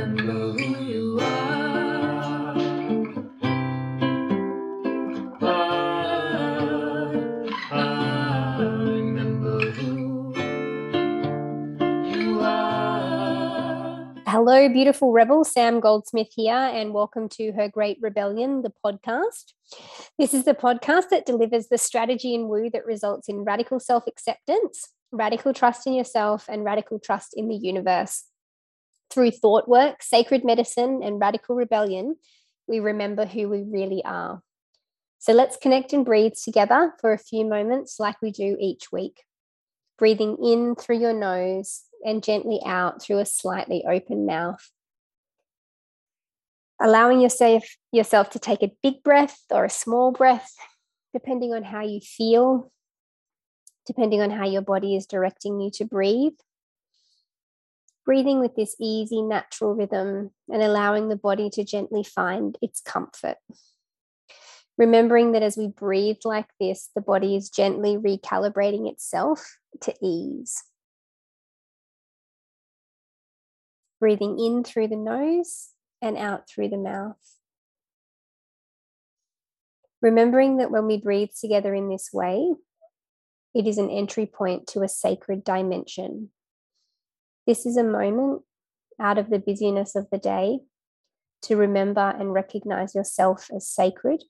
remember who you are. I, I remember who you are. Hello, beautiful rebel. Sam Goldsmith here, and welcome to Her Great Rebellion, the podcast. This is the podcast that delivers the strategy in woo that results in radical self acceptance, radical trust in yourself, and radical trust in the universe. Through thought work, sacred medicine, and radical rebellion, we remember who we really are. So let's connect and breathe together for a few moments, like we do each week. Breathing in through your nose and gently out through a slightly open mouth. Allowing yourself, yourself to take a big breath or a small breath, depending on how you feel, depending on how your body is directing you to breathe breathing with this easy, natural rhythm and allowing the body to gently find its comfort. Remembering that as we breathe like this, the body is gently recalibrating itself to ease. Breathing in through the nose and out through the mouth. Remembering that when we breathe together in this way, it is an entry point to a sacred dimension this is a moment out of the busyness of the day to remember and recognize yourself as sacred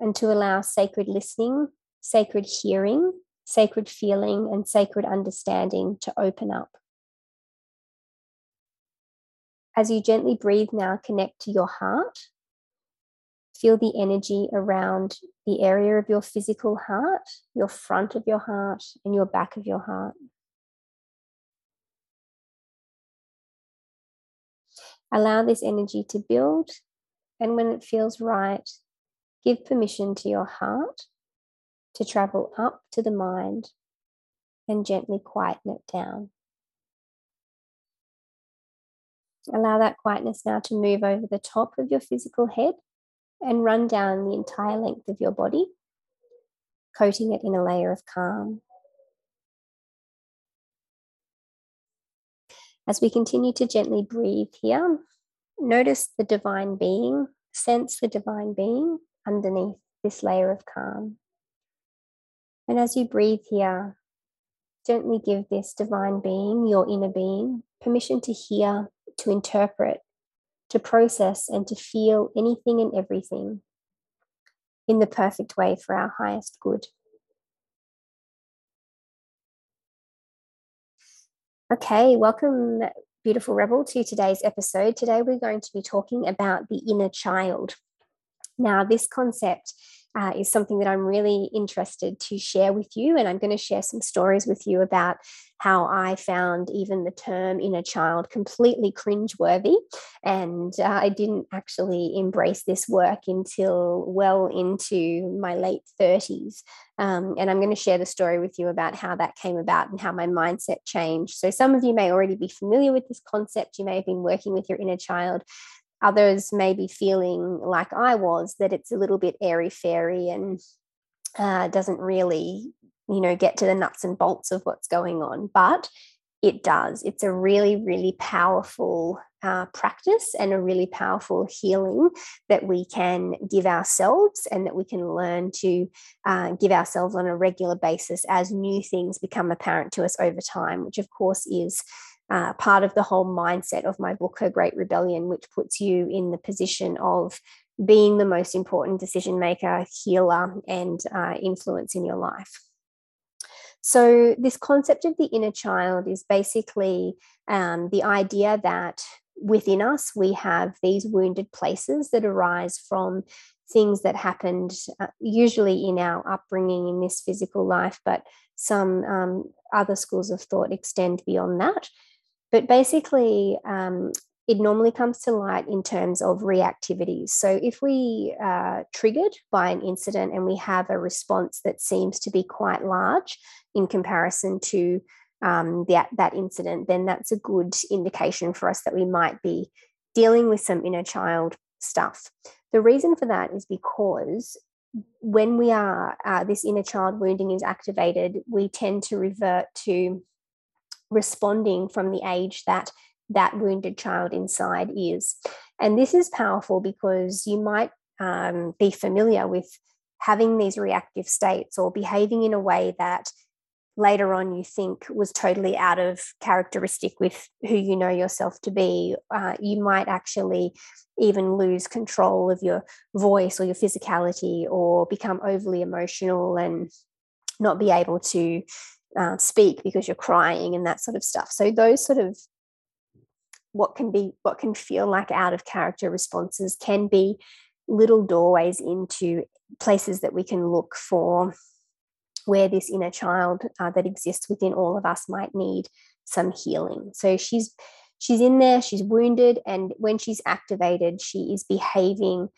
and to allow sacred listening, sacred hearing, sacred feeling, and sacred understanding to open up. As you gently breathe now, connect to your heart. Feel the energy around the area of your physical heart, your front of your heart, and your back of your heart. Allow this energy to build, and when it feels right, give permission to your heart to travel up to the mind and gently quieten it down. Allow that quietness now to move over the top of your physical head and run down the entire length of your body, coating it in a layer of calm. As we continue to gently breathe here, notice the divine being, sense the divine being underneath this layer of calm. And as you breathe here, gently give this divine being, your inner being, permission to hear, to interpret, to process, and to feel anything and everything in the perfect way for our highest good. Okay, welcome, beautiful rebel, to today's episode. Today we're going to be talking about the inner child. Now, this concept uh, is something that I'm really interested to share with you. And I'm going to share some stories with you about how I found even the term inner child completely cringeworthy. And uh, I didn't actually embrace this work until well into my late 30s. Um, and I'm going to share the story with you about how that came about and how my mindset changed. So, some of you may already be familiar with this concept. You may have been working with your inner child others may be feeling like I was that it's a little bit airy fairy and uh, doesn't really, you know, get to the nuts and bolts of what's going on. But it does. It's a really, really powerful uh, practice and a really powerful healing that we can give ourselves and that we can learn to uh, give ourselves on a regular basis as new things become apparent to us over time, which, of course, is uh, part of the whole mindset of my book, Her Great Rebellion, which puts you in the position of being the most important decision maker, healer, and uh, influence in your life. So, this concept of the inner child is basically um, the idea that within us we have these wounded places that arise from things that happened, uh, usually in our upbringing in this physical life, but some um, other schools of thought extend beyond that. But basically, um, it normally comes to light in terms of reactivities. So, if we are triggered by an incident and we have a response that seems to be quite large in comparison to um, that, that incident, then that's a good indication for us that we might be dealing with some inner child stuff. The reason for that is because when we are, uh, this inner child wounding is activated, we tend to revert to responding from the age that that wounded child inside is. And this is powerful because you might um, be familiar with having these reactive states or behaving in a way that later on you think was totally out of characteristic with who you know yourself to be. Uh, you might actually even lose control of your voice or your physicality or become overly emotional and not be able to uh, speak because you're crying and that sort of stuff. So those sort of what can be what can feel like out of character responses can be little doorways into places that we can look for where this inner child uh, that exists within all of us might need some healing so she's she's in there she's wounded and when she's activated she is behaving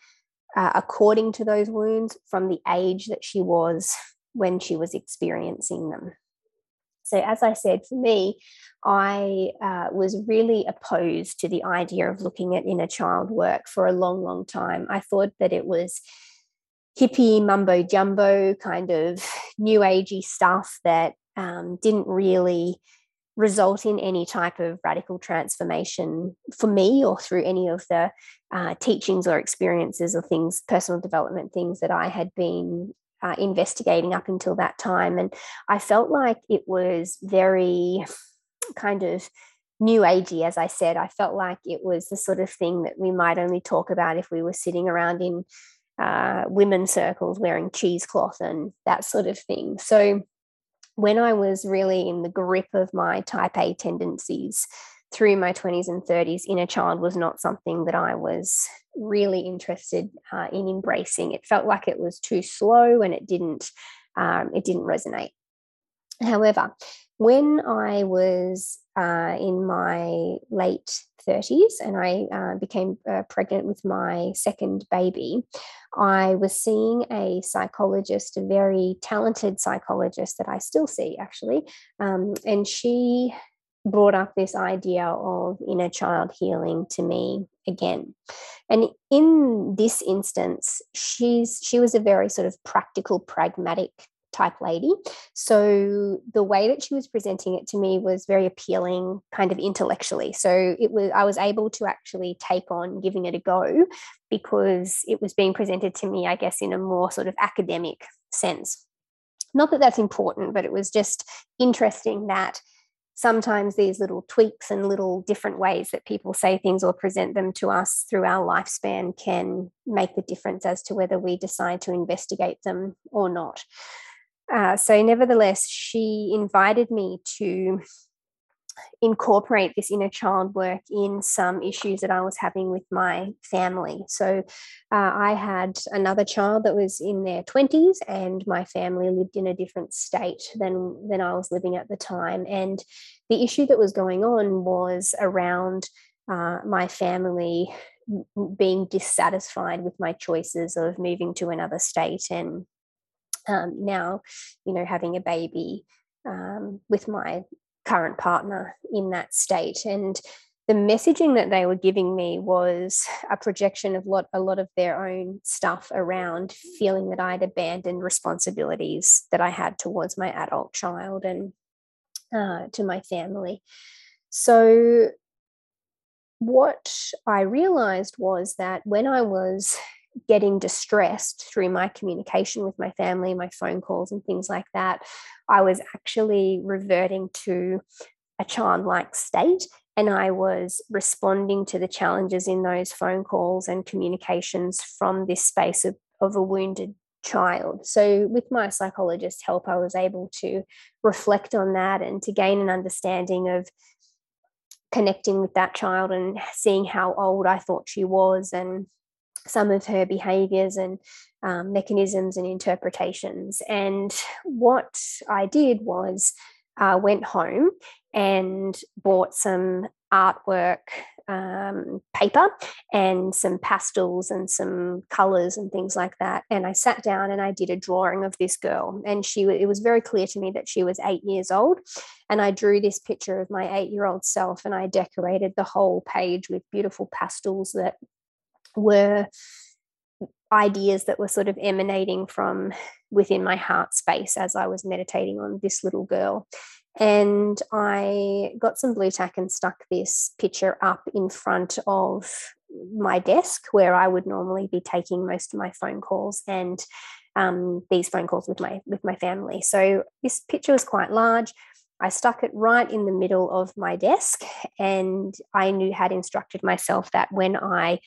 uh, according to those wounds from the age that she was when she was experiencing them so, as I said, for me, I uh, was really opposed to the idea of looking at inner child work for a long, long time. I thought that it was hippie mumbo jumbo kind of new agey stuff that um, didn't really result in any type of radical transformation for me or through any of the uh, teachings or experiences or things personal development things that i had been uh, investigating up until that time. And I felt like it was very kind of new agey, as I said. I felt like it was the sort of thing that we might only talk about if we were sitting around in uh, women's circles wearing cheesecloth and that sort of thing. So when I was really in the grip of my type A tendencies, through my 20s and 30s, inner child was not something that I was really interested uh, in embracing. It felt like it was too slow and it didn't um, it didn't resonate. However, when I was uh, in my late 30s and I uh, became uh, pregnant with my second baby, I was seeing a psychologist, a very talented psychologist that I still see actually. Um, and she brought up this idea of inner child healing to me again. And in this instance she's she was a very sort of practical pragmatic type lady. So the way that she was presenting it to me was very appealing kind of intellectually. So it was i was able to actually take on giving it a go because it was being presented to me i guess in a more sort of academic sense. Not that that's important but it was just interesting that sometimes these little tweaks and little different ways that people say things or present them to us through our lifespan can make the difference as to whether we decide to investigate them or not. Uh, so, nevertheless, she invited me to incorporate this inner child work in some issues that I was having with my family. So uh, I had another child that was in their 20s, and my family lived in a different state than, than I was living at the time. And the issue that was going on was around uh, my family being dissatisfied with my choices of moving to another state and um, now, you know, having a baby um, with my current partner in that state. And the messaging that they were giving me was a projection of lot, a lot of their own stuff around feeling that I'd abandoned responsibilities that I had towards my adult child and uh, to my family. So, what I realized was that when I was getting distressed through my communication with my family, my phone calls, and things like that, I was actually reverting to a childlike state. And I was responding to the challenges in those phone calls and communications from this space of, of a wounded child. So, with my psychologist's help, I was able to reflect on that and to gain an understanding of connecting with that child and seeing how old I thought she was and some of her behaviors and um, mechanisms and interpretations. And what I did was uh, went home and bought some artwork um, paper and some pastels and some colors and things like that. And I sat down and I did a drawing of this girl. And she, it was very clear to me that she was eight years old. And I drew this picture of my eight year old self and I decorated the whole page with beautiful pastels that were ideas that were sort of emanating from within my heart space as I was meditating on this little girl. And I got some Blu Tack and stuck this picture up in front of my desk where I would normally be taking most of my phone calls and um, these phone calls with my with my family. So this picture was quite large. I stuck it right in the middle of my desk, and I knew had instructed myself that when I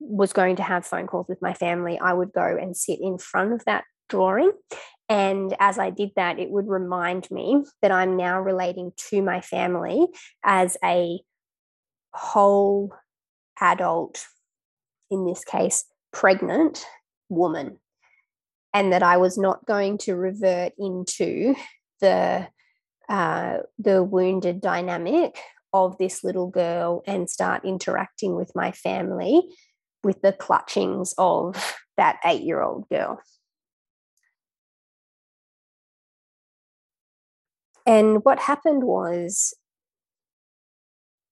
was going to have phone calls with my family, I would go and sit in front of that drawing. And as I did that, it would remind me that I'm now relating to my family as a whole adult, in this case, pregnant woman, and that I was not going to revert into the uh, the wounded dynamic of this little girl and start interacting with my family with the clutchings of that eight year old girl. And what happened was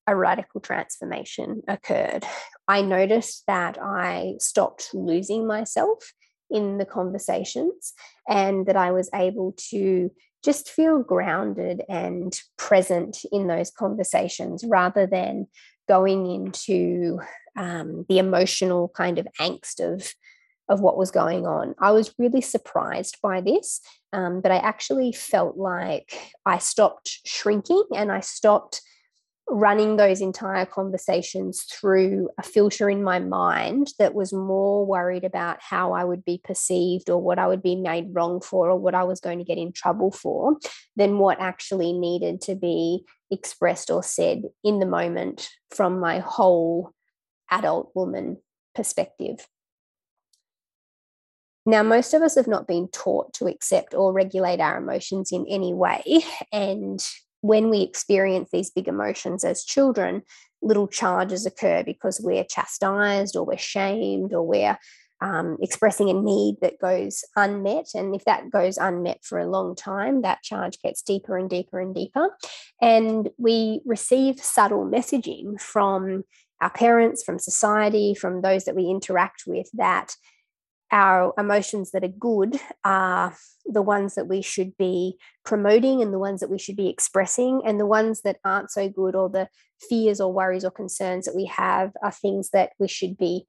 a radical transformation occurred. I noticed that I stopped losing myself in the conversations and that I was able to just feel grounded and present in those conversations rather than going into um, the emotional kind of angst of of what was going on. I was really surprised by this, um, but I actually felt like I stopped shrinking and I stopped running those entire conversations through a filter in my mind that was more worried about how I would be perceived or what I would be made wrong for or what I was going to get in trouble for than what actually needed to be expressed or said in the moment from my whole adult woman perspective. Now, most of us have not been taught to accept or regulate our emotions in any way. And when we experience these big emotions as children, little charges occur because we're chastised or we're shamed or we're um, expressing a need that goes unmet. And if that goes unmet for a long time, that charge gets deeper and deeper and deeper. And we receive subtle messaging from our parents, from society, from those that we interact with that our emotions that are good are the ones that we should be promoting and the ones that we should be expressing and the ones that aren't so good or the fears or worries or concerns that we have are things that we should be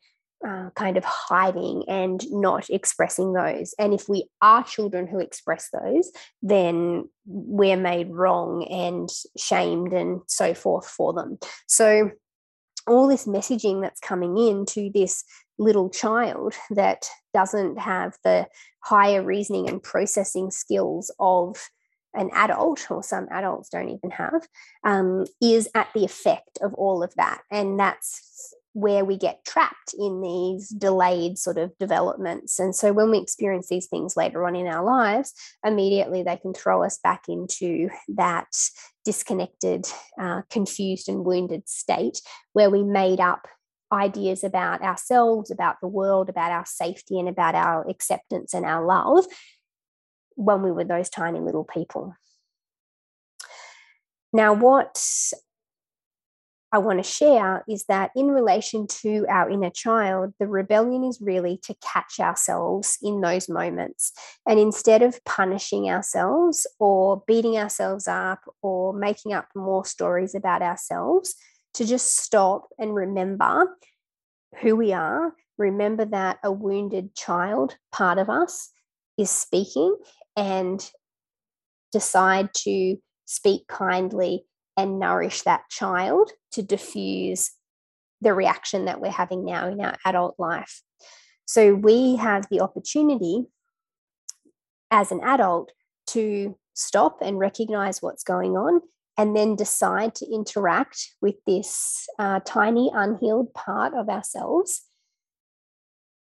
uh, kind of hiding and not expressing those and if we are children who express those then we're made wrong and shamed and so forth for them so all this messaging that's coming in to this little child that doesn't have the higher reasoning and processing skills of an adult, or some adults don't even have, um, is at the effect of all of that. And that's where we get trapped in these delayed sort of developments. And so when we experience these things later on in our lives, immediately they can throw us back into that disconnected, uh, confused, and wounded state where we made up ideas about ourselves, about the world, about our safety, and about our acceptance and our love when we were those tiny little people. Now, what I want to share is that in relation to our inner child, the rebellion is really to catch ourselves in those moments. And instead of punishing ourselves or beating ourselves up or making up more stories about ourselves, to just stop and remember who we are. Remember that a wounded child part of us is speaking and decide to speak kindly and nourish that child to diffuse the reaction that we're having now in our adult life. So we have the opportunity as an adult to stop and recognize what's going on and then decide to interact with this uh, tiny unhealed part of ourselves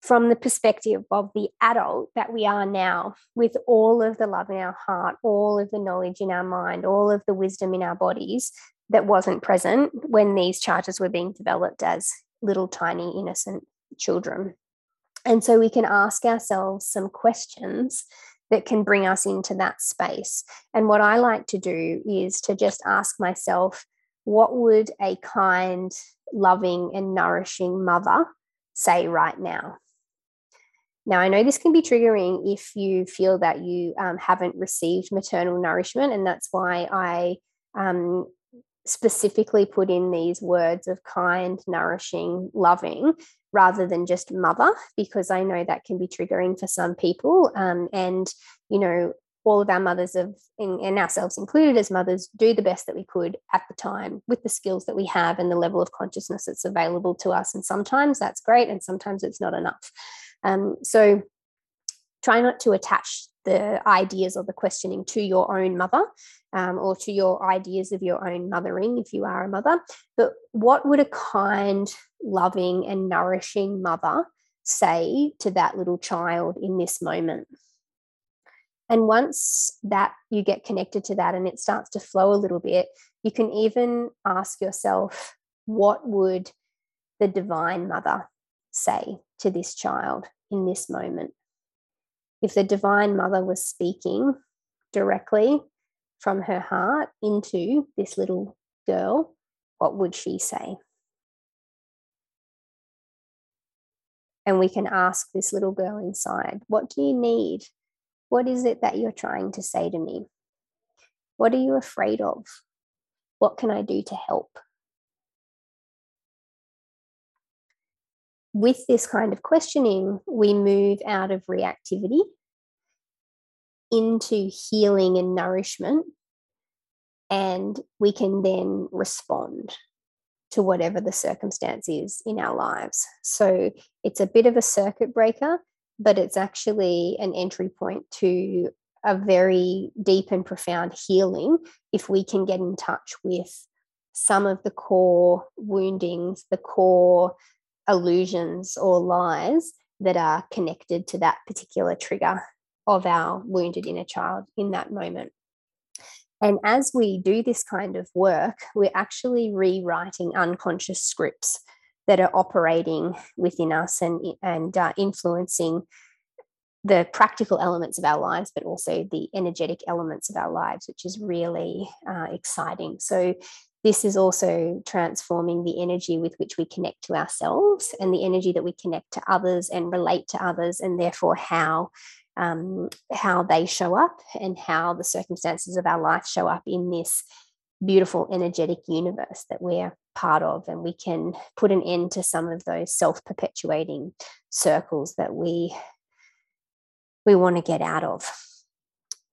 from the perspective of the adult that we are now, with all of the love in our heart, all of the knowledge in our mind, all of the wisdom in our bodies that wasn't present when these charters were being developed as little tiny innocent children. And so we can ask ourselves some questions that can bring us into that space. And what I like to do is to just ask myself, what would a kind, loving, and nourishing mother say right now? Now, I know this can be triggering if you feel that you um, haven't received maternal nourishment, and that's why I um, specifically put in these words of kind, nourishing, loving, rather than just mother, because I know that can be triggering for some people. Um, and, you know, all of our mothers of and ourselves included as mothers do the best that we could at the time with the skills that we have and the level of consciousness that's available to us and sometimes that's great and sometimes it's not enough um, so try not to attach the ideas or the questioning to your own mother um, or to your ideas of your own mothering if you are a mother. But what would a kind, loving, and nourishing mother say to that little child in this moment? And once that you get connected to that and it starts to flow a little bit, you can even ask yourself, what would the divine mother say to this child in this moment? If the divine mother was speaking directly from her heart into this little girl, what would she say? And we can ask this little girl inside, What do you need? What is it that you're trying to say to me? What are you afraid of? What can I do to help? With this kind of questioning, we move out of reactivity into healing and nourishment, and we can then respond to whatever the circumstance is in our lives. So it's a bit of a circuit breaker, but it's actually an entry point to a very deep and profound healing if we can get in touch with some of the core woundings, the core illusions or lies that are connected to that particular trigger of our wounded inner child in that moment. And as we do this kind of work, we're actually rewriting unconscious scripts that are operating within us and, and uh, influencing the practical elements of our lives, but also the energetic elements of our lives, which is really uh, exciting. So, this is also transforming the energy with which we connect to ourselves and the energy that we connect to others and relate to others, and therefore how um, how they show up and how the circumstances of our life show up in this beautiful energetic universe that we're part of. And we can put an end to some of those self-perpetuating circles that we we want to get out of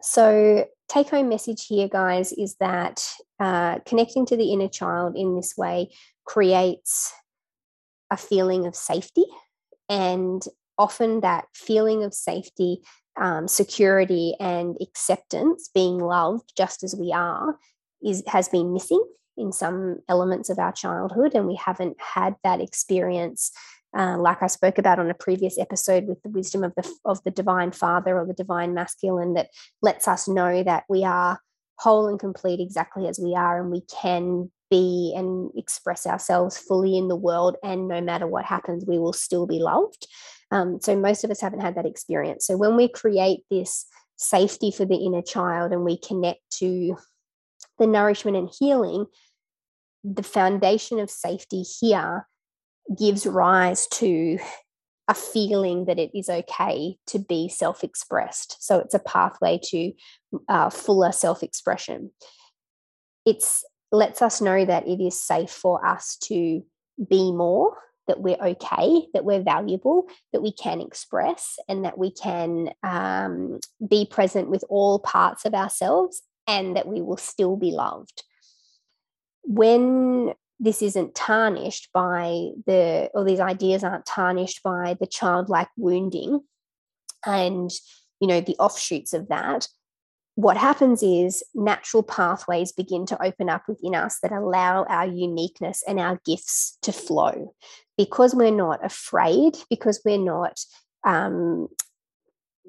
so take home message here guys is that uh, connecting to the inner child in this way creates a feeling of safety and often that feeling of safety um, security and acceptance being loved just as we are is has been missing in some elements of our childhood and we haven't had that experience uh, like I spoke about on a previous episode with the wisdom of the of the divine father or the divine masculine that lets us know that we are whole and complete exactly as we are and we can be and express ourselves fully in the world and no matter what happens we will still be loved. Um, so most of us haven't had that experience. So when we create this safety for the inner child and we connect to the nourishment and healing, the foundation of safety here gives rise to a feeling that it is okay to be self expressed. So it's a pathway to uh, fuller self expression. It lets us know that it is safe for us to be more, that we're okay, that we're valuable, that we can express, and that we can um, be present with all parts of ourselves and that we will still be loved. When this isn't tarnished by the, or these ideas aren't tarnished by the childlike wounding and, you know, the offshoots of that, what happens is natural pathways begin to open up within us that allow our uniqueness and our gifts to flow. Because we're not afraid, because we're not um,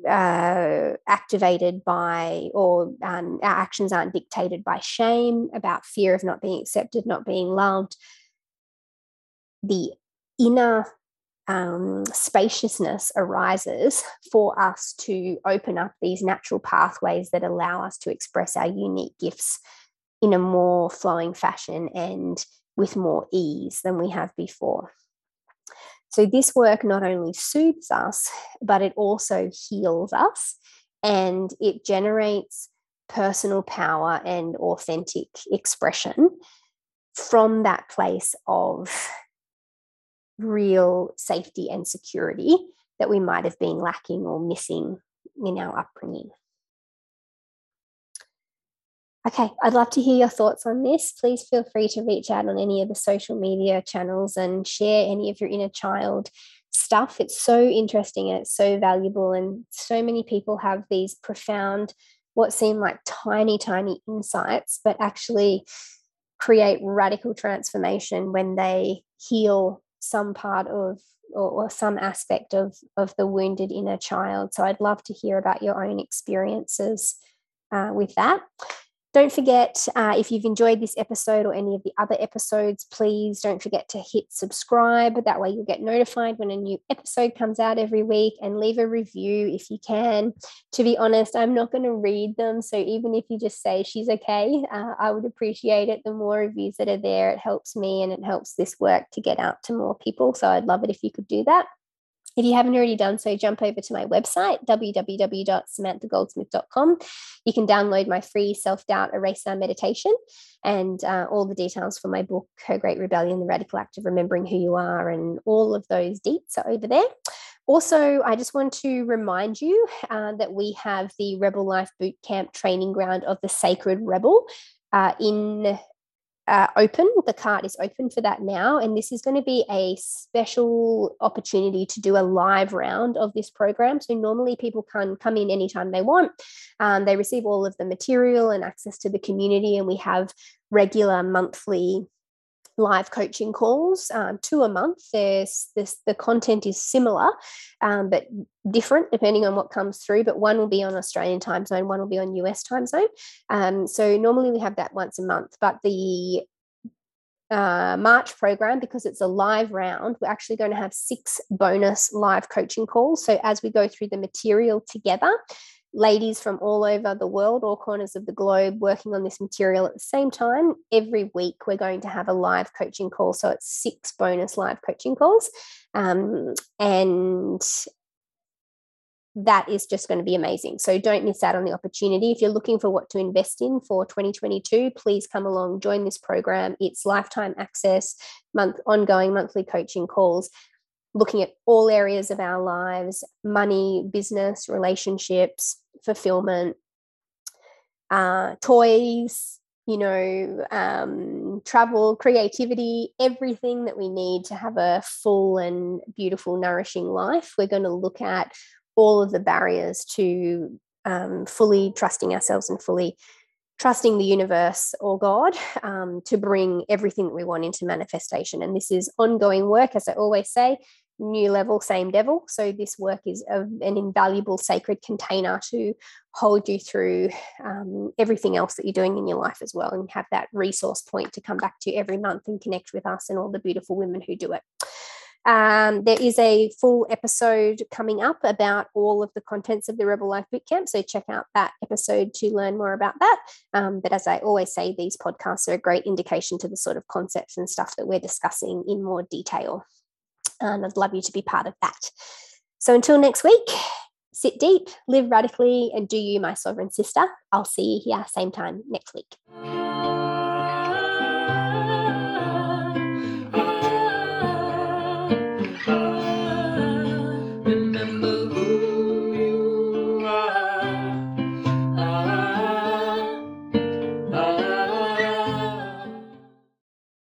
uh, activated by, or um, our actions aren't dictated by shame about fear of not being accepted, not being loved. The inner um, spaciousness arises for us to open up these natural pathways that allow us to express our unique gifts in a more flowing fashion and with more ease than we have before. So, this work not only soothes us, but it also heals us and it generates personal power and authentic expression from that place of real safety and security that we might have been lacking or missing in our upbringing. Okay, I'd love to hear your thoughts on this. Please feel free to reach out on any of the social media channels and share any of your inner child stuff. It's so interesting and it's so valuable. And so many people have these profound, what seem like tiny, tiny insights, but actually create radical transformation when they heal some part of or, or, some aspect of of the wounded inner child so i'd love to hear about your own experiences uh, with that don't forget, uh, if you've enjoyed this episode or any of the other episodes, please don't forget to hit subscribe. That way, you'll get notified when a new episode comes out every week and leave a review if you can. To be honest, I'm not going to read them. So, even if you just say she's okay, uh, I would appreciate it. The more reviews that are there, it helps me and it helps this work to get out to more people. So, I'd love it if you could do that. If you haven't already done so, jump over to my website, www.samanthagoldsmith.com. You can download my free self doubt eraser meditation and uh, all the details for my book, Her Great Rebellion The Radical Act of Remembering Who You Are, and all of those deets are over there. Also, I just want to remind you uh, that we have the Rebel Life Bootcamp training ground of the Sacred Rebel uh, in uh, open. The cart is open for that now. And this is going to be a special opportunity to do a live round of this program. So normally people can come in anytime they want. Um, they receive all of the material and access to the community. And we have regular monthly live coaching calls, um, two a month. There's this the content is similar, um, but different depending on what comes through. But one will be on Australian time zone, one will be on US time zone. Um, so normally we have that once a month, but the uh, March program, because it's a live round, we're actually going to have six bonus live coaching calls. So as we go through the material together, ladies from all over the world, all corners of the globe, working on this material at the same time. Every week, we're going to have a live coaching call. So it's six bonus live coaching calls. Um, and that is just going to be amazing. So don't miss out on the opportunity. If you're looking for what to invest in for 2022, please come along, join this program. It's lifetime access, month ongoing monthly coaching calls looking at all areas of our lives money, business, relationships, fulfillment, uh, toys, you know, um, travel, creativity, everything that we need to have a full and beautiful, nourishing life. We're going to look at all of the barriers to um, fully trusting ourselves and fully trusting the universe or God um, to bring everything that we want into manifestation. And this is ongoing work, as I always say new level, same devil. So this work is a, an invaluable sacred container to hold you through um, everything else that you're doing in your life as well, and have that resource point to come back to every month and connect with us and all the beautiful women who do it. Um, there is a full episode coming up about all of the contents of the Rebel Life Bootcamp. So check out that episode to learn more about that. Um, but as I always say, these podcasts are a great indication to the sort of concepts and stuff that we're discussing in more detail. Um, and I'd love you to be part of that. So until next week, sit deep, live radically, and do you, my sovereign sister. I'll see you here same time next week.